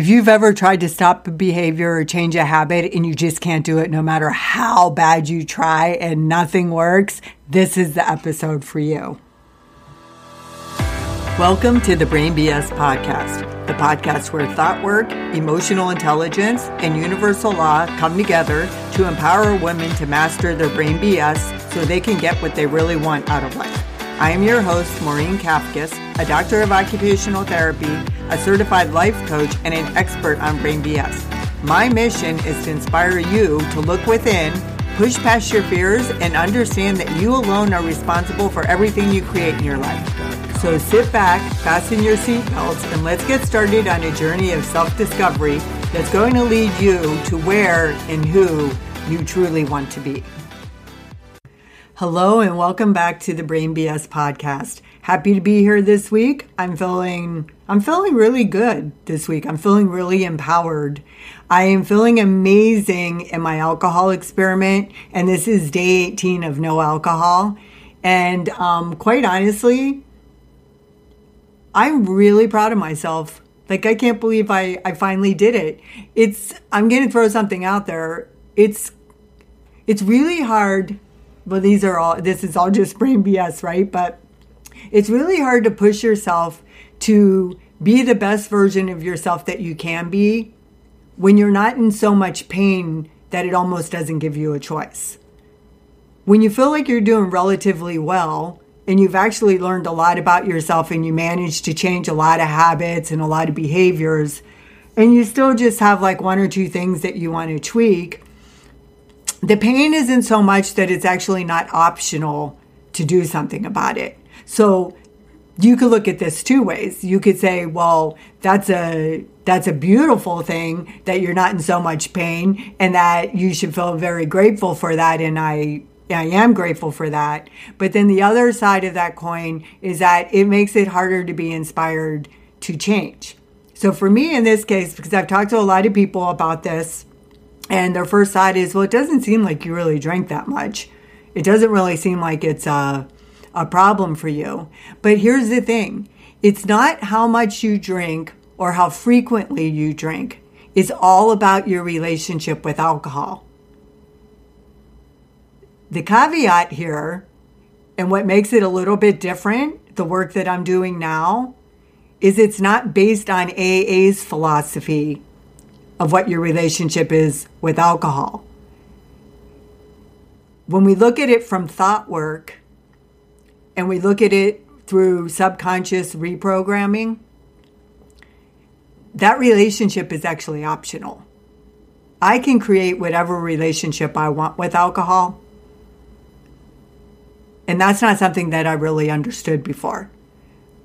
If you've ever tried to stop a behavior or change a habit and you just can't do it no matter how bad you try and nothing works, this is the episode for you. Welcome to the Brain BS Podcast, the podcast where thought work, emotional intelligence, and universal law come together to empower women to master their brain BS so they can get what they really want out of life. I am your host, Maureen Kafkas, a doctor of occupational therapy, a certified life coach, and an expert on brain BS. My mission is to inspire you to look within, push past your fears, and understand that you alone are responsible for everything you create in your life. So sit back, fasten your seatbelts, and let's get started on a journey of self discovery that's going to lead you to where and who you truly want to be. Hello and welcome back to the Brain BS podcast. Happy to be here this week. I'm feeling I'm feeling really good this week. I'm feeling really empowered. I am feeling amazing in my alcohol experiment and this is day 18 of no alcohol. And um, quite honestly, I'm really proud of myself. Like I can't believe I, I finally did it. It's I'm gonna throw something out there. It's it's really hard well, these are all, this is all just brain BS, right? But it's really hard to push yourself to be the best version of yourself that you can be when you're not in so much pain that it almost doesn't give you a choice. When you feel like you're doing relatively well and you've actually learned a lot about yourself and you managed to change a lot of habits and a lot of behaviors, and you still just have like one or two things that you want to tweak, the pain isn't so much that it's actually not optional to do something about it. So you could look at this two ways. You could say, well, that's a that's a beautiful thing that you're not in so much pain and that you should feel very grateful for that and I I am grateful for that. But then the other side of that coin is that it makes it harder to be inspired to change. So for me in this case because I've talked to a lot of people about this and their first thought is, well, it doesn't seem like you really drank that much. It doesn't really seem like it's a, a problem for you. But here's the thing it's not how much you drink or how frequently you drink, it's all about your relationship with alcohol. The caveat here, and what makes it a little bit different, the work that I'm doing now, is it's not based on AA's philosophy of what your relationship is with alcohol. When we look at it from thought work and we look at it through subconscious reprogramming, that relationship is actually optional. I can create whatever relationship I want with alcohol. And that's not something that I really understood before.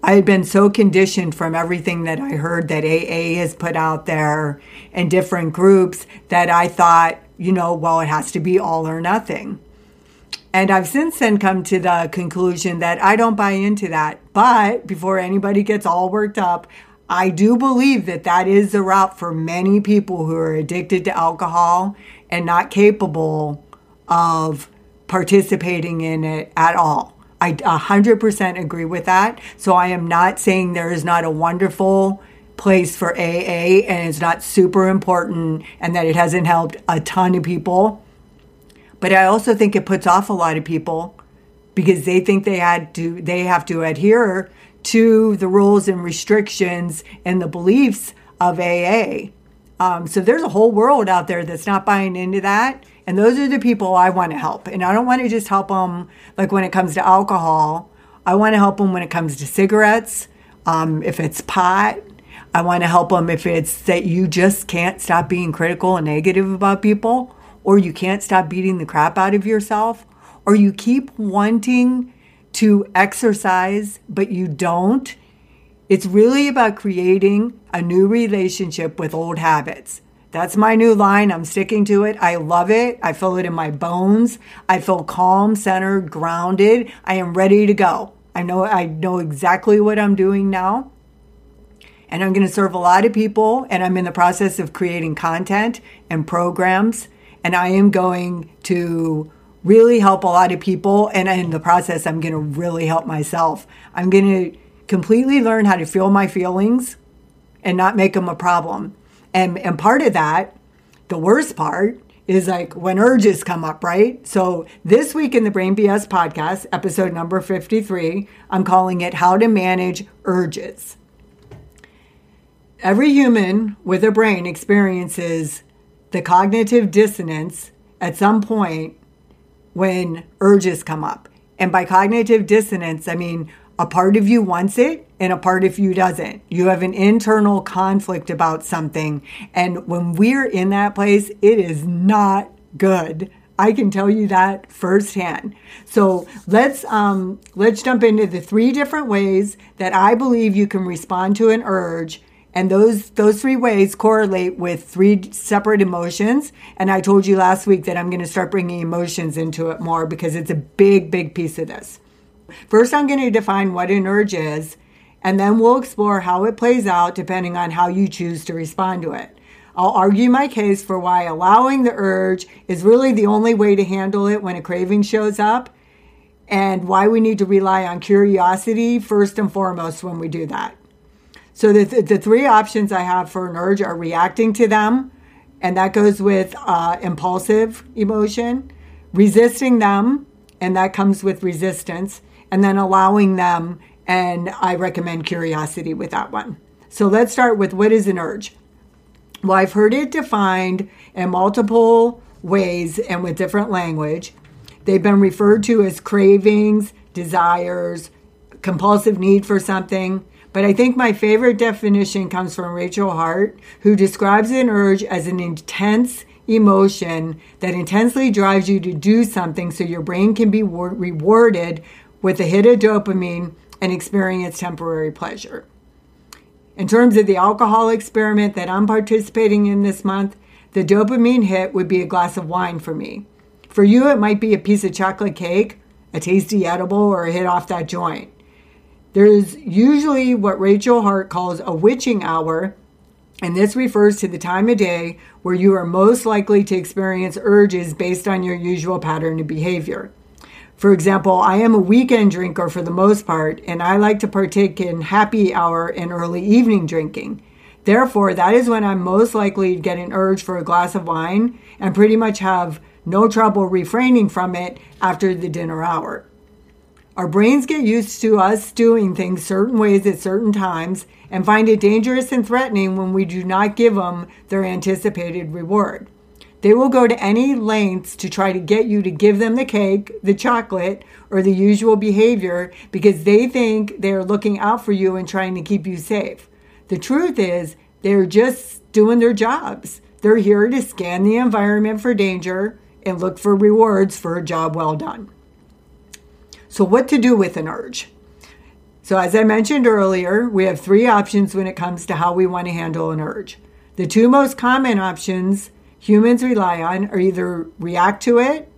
I had been so conditioned from everything that I heard that AA has put out there and different groups that I thought, you know, well, it has to be all or nothing. And I've since then come to the conclusion that I don't buy into that. But before anybody gets all worked up, I do believe that that is the route for many people who are addicted to alcohol and not capable of participating in it at all. I 100% agree with that. So I am not saying there is not a wonderful place for AA and it's not super important and that it hasn't helped a ton of people. But I also think it puts off a lot of people because they think they had to they have to adhere to the rules and restrictions and the beliefs of AA. Um, so there's a whole world out there that's not buying into that and those are the people I want to help. And I don't want to just help them like when it comes to alcohol. I want to help them when it comes to cigarettes, um, if it's pot. I want to help them if it's that you just can't stop being critical and negative about people, or you can't stop beating the crap out of yourself, or you keep wanting to exercise, but you don't. It's really about creating a new relationship with old habits. That's my new line. I'm sticking to it. I love it. I feel it in my bones. I feel calm, centered, grounded. I am ready to go. I know I know exactly what I'm doing now. And I'm going to serve a lot of people and I'm in the process of creating content and programs and I am going to really help a lot of people and in the process I'm going to really help myself. I'm going to completely learn how to feel my feelings and not make them a problem And, and part of that, the worst part, is like when urges come up, right? So this week in the Brain BS podcast, episode number 53, I'm calling it How to Manage Urges. Every human with a brain experiences the cognitive dissonance at some point when urges come up. And by cognitive dissonance, I mean a part of you wants it and a part of you doesn't. You have an internal conflict about something. And when we're in that place, it is not good. I can tell you that firsthand. So let's um, let's jump into the three different ways that I believe you can respond to an urge, and those those three ways correlate with three separate emotions. And I told you last week that I'm going to start bringing emotions into it more because it's a big big piece of this. First, I'm going to define what an urge is, and then we'll explore how it plays out depending on how you choose to respond to it. I'll argue my case for why allowing the urge is really the only way to handle it when a craving shows up, and why we need to rely on curiosity first and foremost when we do that. So, the, the three options I have for an urge are reacting to them, and that goes with uh, impulsive emotion, resisting them, and that comes with resistance, and then allowing them. And I recommend curiosity with that one. So let's start with what is an urge? Well, I've heard it defined in multiple ways and with different language. They've been referred to as cravings, desires, compulsive need for something. But I think my favorite definition comes from Rachel Hart, who describes an urge as an intense emotion that intensely drives you to do something so your brain can be rewarded with a hit of dopamine and experience temporary pleasure. In terms of the alcohol experiment that I'm participating in this month, the dopamine hit would be a glass of wine for me. For you, it might be a piece of chocolate cake, a tasty edible, or a hit off that joint. There's usually what Rachel Hart calls a witching hour, and this refers to the time of day where you are most likely to experience urges based on your usual pattern of behavior. For example, I am a weekend drinker for the most part, and I like to partake in happy hour and early evening drinking. Therefore, that is when I'm most likely to get an urge for a glass of wine and pretty much have no trouble refraining from it after the dinner hour. Our brains get used to us doing things certain ways at certain times and find it dangerous and threatening when we do not give them their anticipated reward. They will go to any lengths to try to get you to give them the cake, the chocolate, or the usual behavior because they think they're looking out for you and trying to keep you safe. The truth is, they're just doing their jobs. They're here to scan the environment for danger and look for rewards for a job well done. So, what to do with an urge? So, as I mentioned earlier, we have three options when it comes to how we want to handle an urge. The two most common options humans rely on are either react to it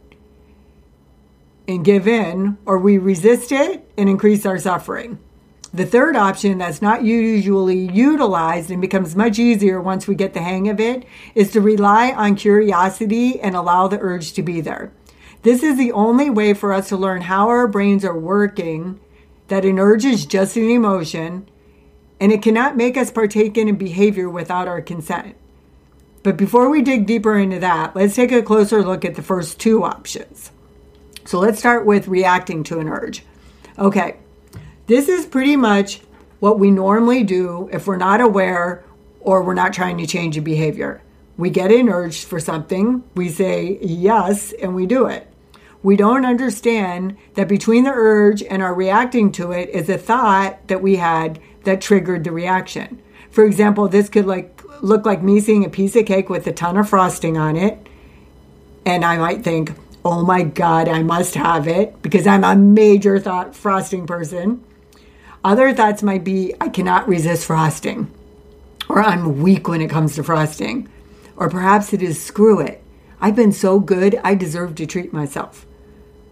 and give in, or we resist it and increase our suffering. The third option that's not usually utilized and becomes much easier once we get the hang of it is to rely on curiosity and allow the urge to be there. This is the only way for us to learn how our brains are working, that an urge is just an emotion, and it cannot make us partake in a behavior without our consent. But before we dig deeper into that, let's take a closer look at the first two options. So let's start with reacting to an urge. Okay, this is pretty much what we normally do if we're not aware or we're not trying to change a behavior. We get an urge for something, we say yes, and we do it. We don't understand that between the urge and our reacting to it is a thought that we had that triggered the reaction. For example, this could like look like me seeing a piece of cake with a ton of frosting on it. And I might think, oh my God, I must have it because I'm a major thought frosting person. Other thoughts might be, I cannot resist frosting, or I'm weak when it comes to frosting, or perhaps it is screw it. I've been so good, I deserve to treat myself.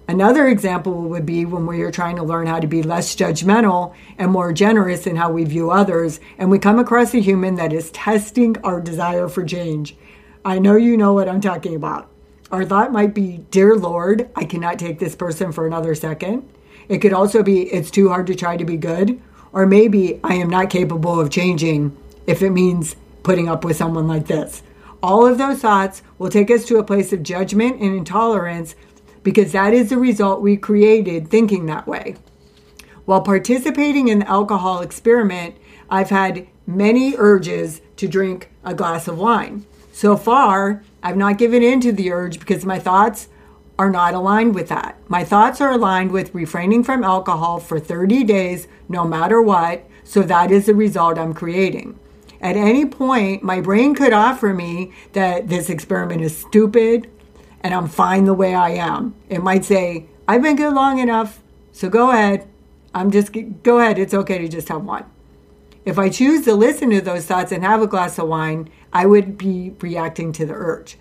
Another example would be when we are trying to learn how to be less judgmental and more generous in how we view others, and we come across a human that is testing our desire for change. I know you know what I'm talking about. Our thought might be, Dear Lord, I cannot take this person for another second. It could also be, It's too hard to try to be good. Or maybe I am not capable of changing if it means putting up with someone like this. All of those thoughts will take us to a place of judgment and intolerance because that is the result we created thinking that way. While participating in the alcohol experiment, I've had many urges to drink a glass of wine. So far, I've not given in to the urge because my thoughts are not aligned with that. My thoughts are aligned with refraining from alcohol for 30 days, no matter what. So that is the result I'm creating. At any point, my brain could offer me that this experiment is stupid and I'm fine the way I am. It might say, I've been good long enough, so go ahead. I'm just, go ahead. It's okay to just have one. If I choose to listen to those thoughts and have a glass of wine, I would be reacting to the urge.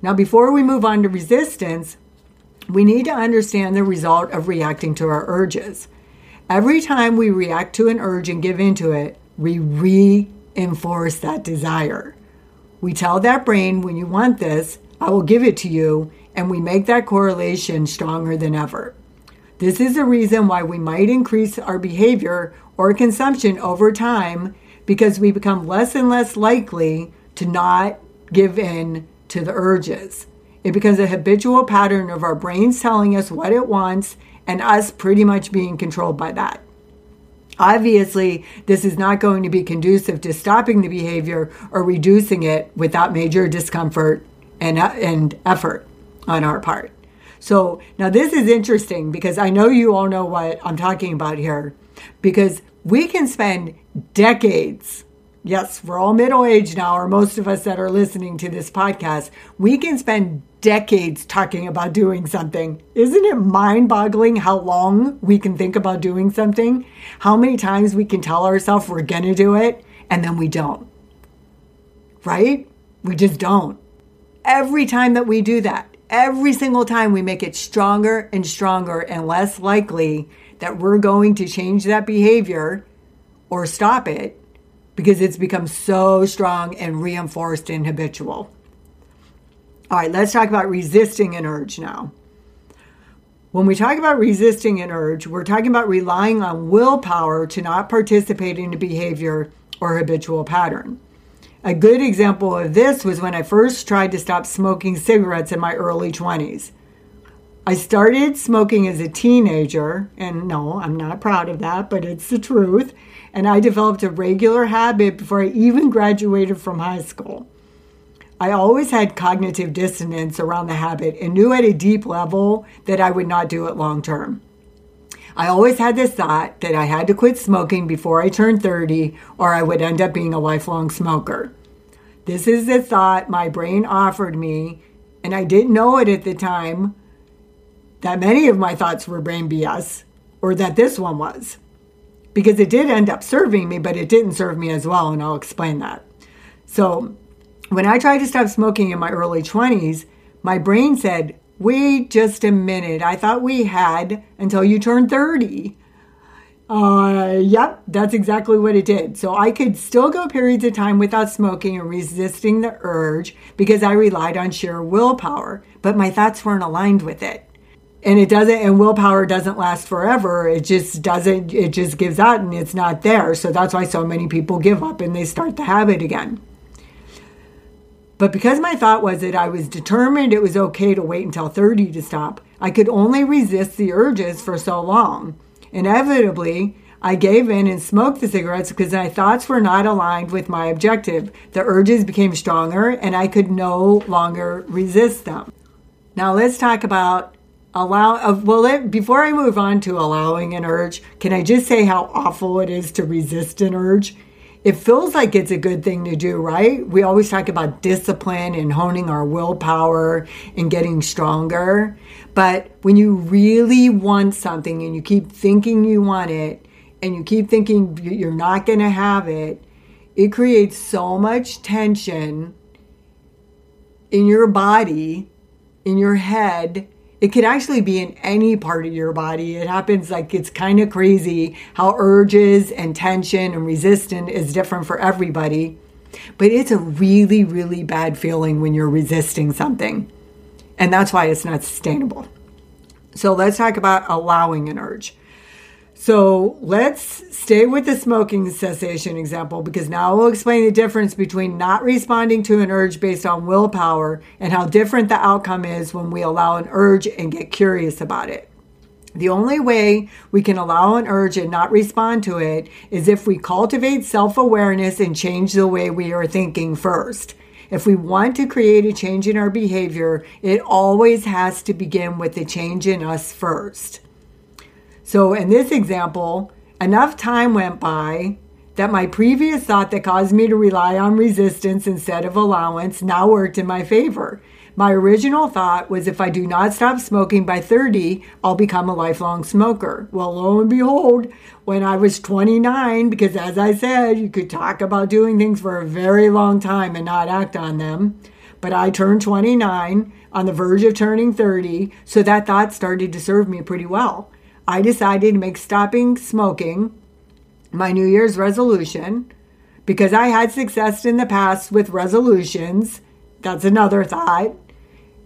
Now, before we move on to resistance, we need to understand the result of reacting to our urges. Every time we react to an urge and give into it, we reinforce that desire. We tell that brain, when you want this, I will give it to you, and we make that correlation stronger than ever. This is the reason why we might increase our behavior or consumption over time because we become less and less likely to not give in to the urges. It becomes a habitual pattern of our brains telling us what it wants and us pretty much being controlled by that. Obviously, this is not going to be conducive to stopping the behavior or reducing it without major discomfort and, uh, and effort on our part. So now this is interesting because I know you all know what I'm talking about here because we can spend decades yes, we're all middle aged now, or most of us that are listening to this podcast, we can spend decades talking about doing something. Isn't it mind boggling how long we can think about doing something? How many times we can tell ourselves we're going to do it and then we don't? Right? We just don't. Every time that we do that, every single time we make it stronger and stronger and less likely that we're going to change that behavior or stop it because it's become so strong and reinforced and habitual. All right, let's talk about resisting an urge now. When we talk about resisting an urge, we're talking about relying on willpower to not participate in a behavior or habitual pattern. A good example of this was when I first tried to stop smoking cigarettes in my early 20s. I started smoking as a teenager, and no, I'm not proud of that, but it's the truth and I developed a regular habit before I even graduated from high school. I always had cognitive dissonance around the habit and knew at a deep level that I would not do it long term. I always had this thought that I had to quit smoking before I turned 30 or I would end up being a lifelong smoker. This is the thought my brain offered me, and I didn't know it at the time that many of my thoughts were brain BS or that this one was because it did end up serving me, but it didn't serve me as well, and I'll explain that. So, when I tried to stop smoking in my early 20s, my brain said, Wait just a minute. I thought we had until you turned 30. Uh, yep, that's exactly what it did. So I could still go periods of time without smoking and resisting the urge because I relied on sheer willpower, but my thoughts weren't aligned with it. And it doesn't and willpower doesn't last forever. It just doesn't it just gives out and it's not there. So that's why so many people give up and they start the habit again. But because my thought was that i was determined it was okay to wait until 30 to stop i could only resist the urges for so long inevitably I gave in and smoked the cigarettes because my thoughts were not aligned with my objective. The urges became stronger and I could no longer resist them. Now, let's talk about allow uh, well let, before i move on to allowing an urge can i just say how awful it is to resist an urge it feels like it's a good thing to do right? We always talk about discipline and honing our willpower and getting stronger. But when you really want something and you keep thinking you want it and you keep thinking you're not going to have it it creates so much tension in your body in your head it could actually be in any part of your body. It happens like it's kind of crazy how urges and tension and resistance is different for everybody. But it's a really, really bad feeling when you're resisting something. And that's why it's not sustainable. So let's talk about allowing an urge. So let's stay with the smoking cessation example because now we'll explain the difference between not responding to an urge based on willpower and how different the outcome is when we allow an urge and get curious about it. The only way we can allow an urge and not respond to it is if we cultivate self awareness and change the way we are thinking first. If we want to create a change in our behavior, it always has to begin with a change in us first. So, in this example, enough time went by that my previous thought that caused me to rely on resistance instead of allowance now worked in my favor. My original thought was if I do not stop smoking by 30, I'll become a lifelong smoker. Well, lo and behold, when I was 29, because as I said, you could talk about doing things for a very long time and not act on them. But I turned 29 on the verge of turning 30, so that thought started to serve me pretty well. I decided to make stopping smoking my New Year's resolution because I had success in the past with resolutions. That's another thought.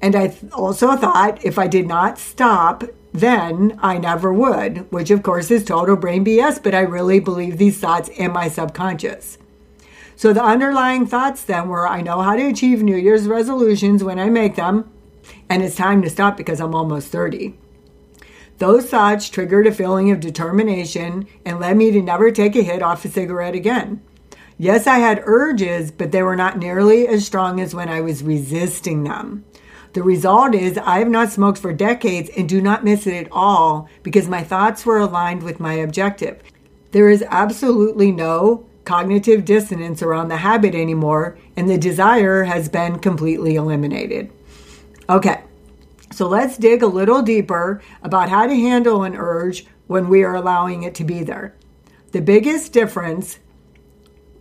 And I also thought if I did not stop, then I never would, which of course is total brain BS, but I really believe these thoughts in my subconscious. So the underlying thoughts then were I know how to achieve New Year's resolutions when I make them, and it's time to stop because I'm almost 30. Those thoughts triggered a feeling of determination and led me to never take a hit off a cigarette again. Yes, I had urges, but they were not nearly as strong as when I was resisting them. The result is I have not smoked for decades and do not miss it at all because my thoughts were aligned with my objective. There is absolutely no cognitive dissonance around the habit anymore, and the desire has been completely eliminated. Okay, so let's dig a little deeper about how to handle an urge when we are allowing it to be there. The biggest difference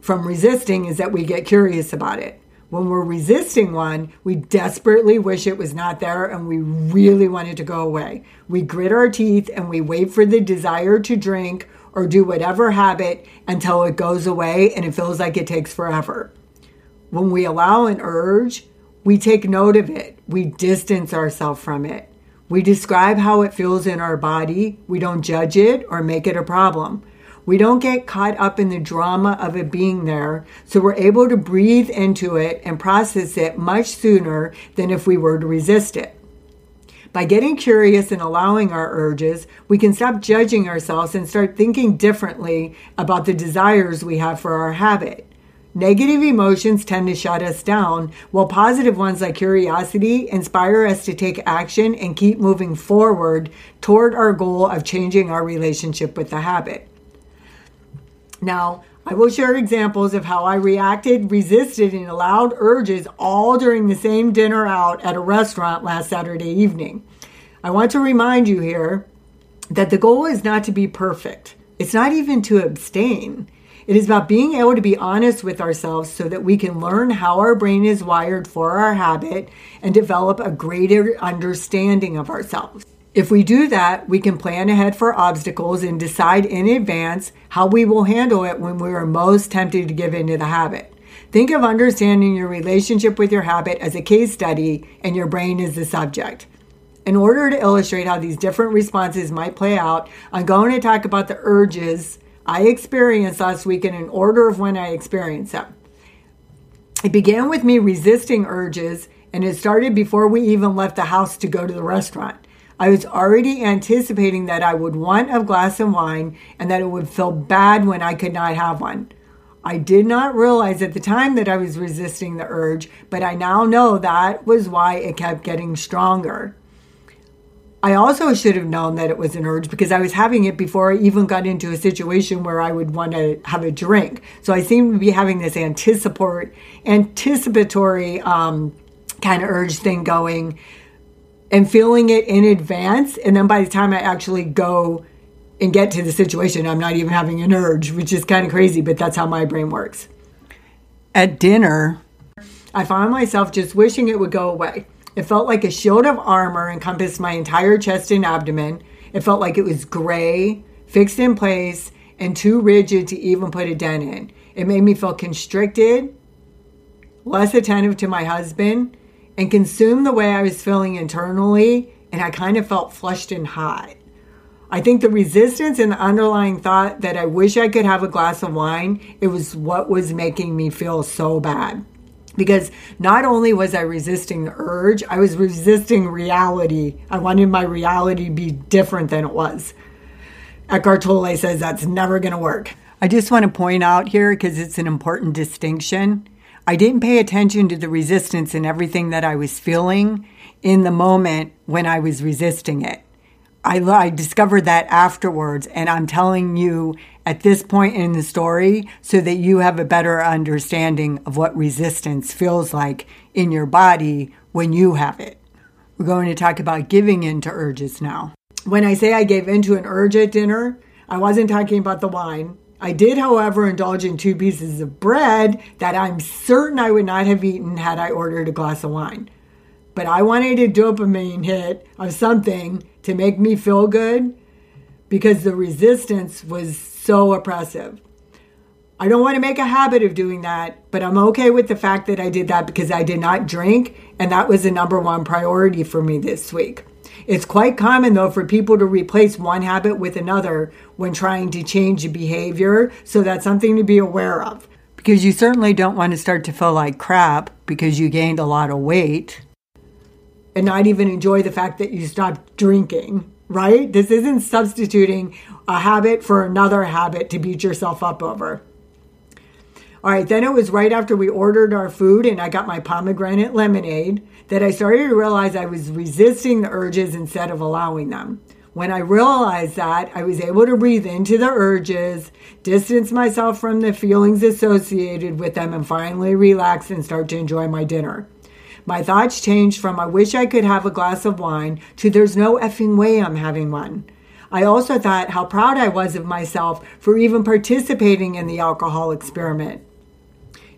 from resisting is that we get curious about it. When we're resisting one, we desperately wish it was not there and we really want it to go away. We grit our teeth and we wait for the desire to drink or do whatever habit until it goes away and it feels like it takes forever. When we allow an urge, we take note of it, we distance ourselves from it. We describe how it feels in our body. We don't judge it or make it a problem. We don't get caught up in the drama of it being there, so we're able to breathe into it and process it much sooner than if we were to resist it. By getting curious and allowing our urges, we can stop judging ourselves and start thinking differently about the desires we have for our habit. Negative emotions tend to shut us down, while positive ones like curiosity inspire us to take action and keep moving forward toward our goal of changing our relationship with the habit. Now, I will share examples of how I reacted, resisted, and allowed urges all during the same dinner out at a restaurant last Saturday evening. I want to remind you here that the goal is not to be perfect, it's not even to abstain. It is about being able to be honest with ourselves so that we can learn how our brain is wired for our habit and develop a greater understanding of ourselves. If we do that, we can plan ahead for obstacles and decide in advance how we will handle it when we are most tempted to give into the habit. Think of understanding your relationship with your habit as a case study and your brain is the subject. In order to illustrate how these different responses might play out, I'm going to talk about the urges I experienced last week in order of when I experienced them. It began with me resisting urges, and it started before we even left the house to go to the restaurant. I was already anticipating that I would want a glass of wine and that it would feel bad when I could not have one. I did not realize at the time that I was resisting the urge, but I now know that was why it kept getting stronger. I also should have known that it was an urge because I was having it before I even got into a situation where I would want to have a drink. So I seem to be having this anticipatory, anticipatory um, kind of urge thing going and feeling it in advance. And then by the time I actually go and get to the situation, I'm not even having an urge, which is kind of crazy, but that's how my brain works. At dinner, I found myself just wishing it would go away. It felt like a shield of armor encompassed my entire chest and abdomen. It felt like it was gray, fixed in place, and too rigid to even put a dent in. It made me feel constricted, less attentive to my husband, and consumed the way I was feeling internally, and I kind of felt flushed and hot. I think the resistance and the underlying thought that I wish I could have a glass of wine, it was what was making me feel so bad. Because not only was I resisting the urge, I was resisting reality. I wanted my reality to be different than it was. Eckhart Tolle says that's never going to work. I just want to point out here because it's an important distinction. I didn't pay attention to the resistance and everything that I was feeling in the moment when I was resisting it. I, I discovered that afterwards, and I'm telling you at this point in the story so that you have a better understanding of what resistance feels like in your body when you have it. We're going to talk about giving in to urges now. When I say I gave in to an urge at dinner, I wasn't talking about the wine. I did, however, indulge in two pieces of bread that I'm certain I would not have eaten had I ordered a glass of wine. But I wanted a dopamine hit of something to make me feel good because the resistance was so oppressive. I don't want to make a habit of doing that, but I'm okay with the fact that I did that because I did not drink, and that was the number one priority for me this week. It's quite common, though, for people to replace one habit with another when trying to change a behavior, so that's something to be aware of. Because you certainly don't want to start to feel like crap because you gained a lot of weight and not even enjoy the fact that you stopped drinking, right? This isn't substituting a habit for another habit to beat yourself up over. All right, then it was right after we ordered our food and I got my pomegranate lemonade that I started to realize I was resisting the urges instead of allowing them. When I realized that, I was able to breathe into the urges, distance myself from the feelings associated with them, and finally relax and start to enjoy my dinner. My thoughts changed from I wish I could have a glass of wine to there's no effing way I'm having one. I also thought how proud I was of myself for even participating in the alcohol experiment.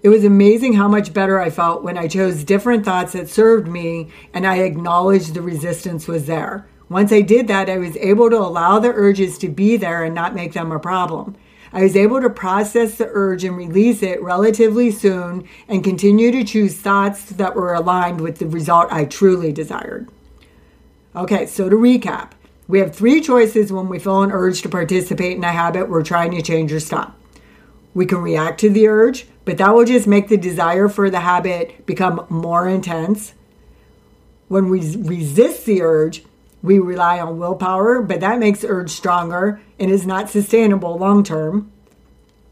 It was amazing how much better I felt when I chose different thoughts that served me and I acknowledged the resistance was there. Once I did that, I was able to allow the urges to be there and not make them a problem. I was able to process the urge and release it relatively soon and continue to choose thoughts that were aligned with the result I truly desired. Okay, so to recap, we have three choices when we feel an urge to participate in a habit we're trying to change or stop. We can react to the urge, but that will just make the desire for the habit become more intense. When we resist the urge, we rely on willpower, but that makes the urge stronger and is not sustainable long term.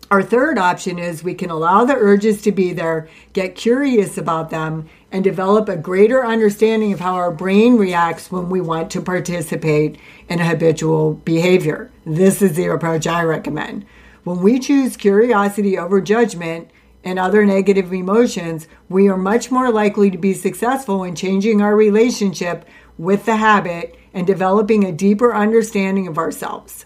Our third option is we can allow the urges to be there, get curious about them, and develop a greater understanding of how our brain reacts when we want to participate in a habitual behavior. This is the approach I recommend. When we choose curiosity over judgment and other negative emotions, we are much more likely to be successful in changing our relationship with the habit and developing a deeper understanding of ourselves.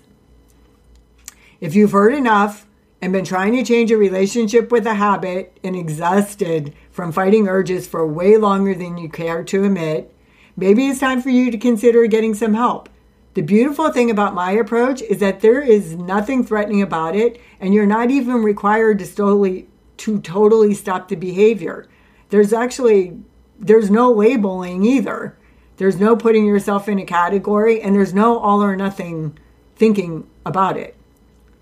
If you've heard enough and been trying to change a relationship with a habit and exhausted from fighting urges for way longer than you care to admit, maybe it's time for you to consider getting some help. The beautiful thing about my approach is that there is nothing threatening about it, and you're not even required to totally to totally stop the behavior. There's actually there's no labeling either. There's no putting yourself in a category, and there's no all or nothing thinking about it.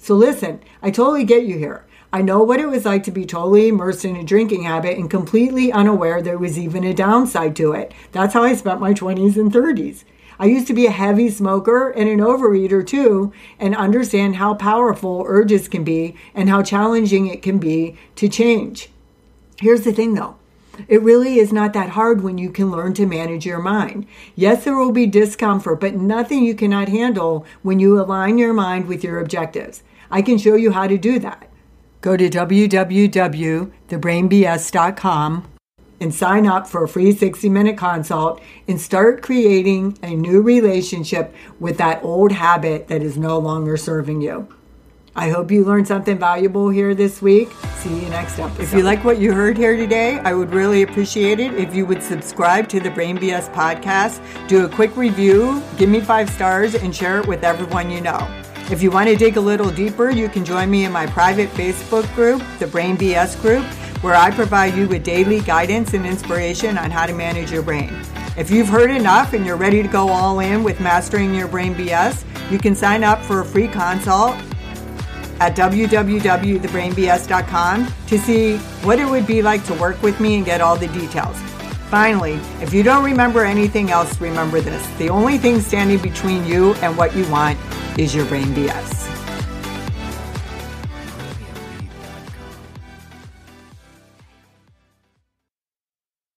So, listen, I totally get you here. I know what it was like to be totally immersed in a drinking habit and completely unaware there was even a downside to it. That's how I spent my 20s and 30s. I used to be a heavy smoker and an overeater too, and understand how powerful urges can be and how challenging it can be to change. Here's the thing though it really is not that hard when you can learn to manage your mind. Yes, there will be discomfort, but nothing you cannot handle when you align your mind with your objectives. I can show you how to do that. Go to www.thebrainbs.com and sign up for a free 60 minute consult and start creating a new relationship with that old habit that is no longer serving you. I hope you learned something valuable here this week. See you next episode. If you like what you heard here today, I would really appreciate it if you would subscribe to the Brain BS podcast, do a quick review, give me five stars, and share it with everyone you know. If you want to dig a little deeper, you can join me in my private Facebook group, the Brain BS Group, where I provide you with daily guidance and inspiration on how to manage your brain. If you've heard enough and you're ready to go all in with mastering your brain BS, You can sign up for a free consult at www.thebrainbs.com to see what it would be like to work with me and get all the details. Finally, if you don't remember anything else, remember this. The only thing standing between you and what you want is your brain BS.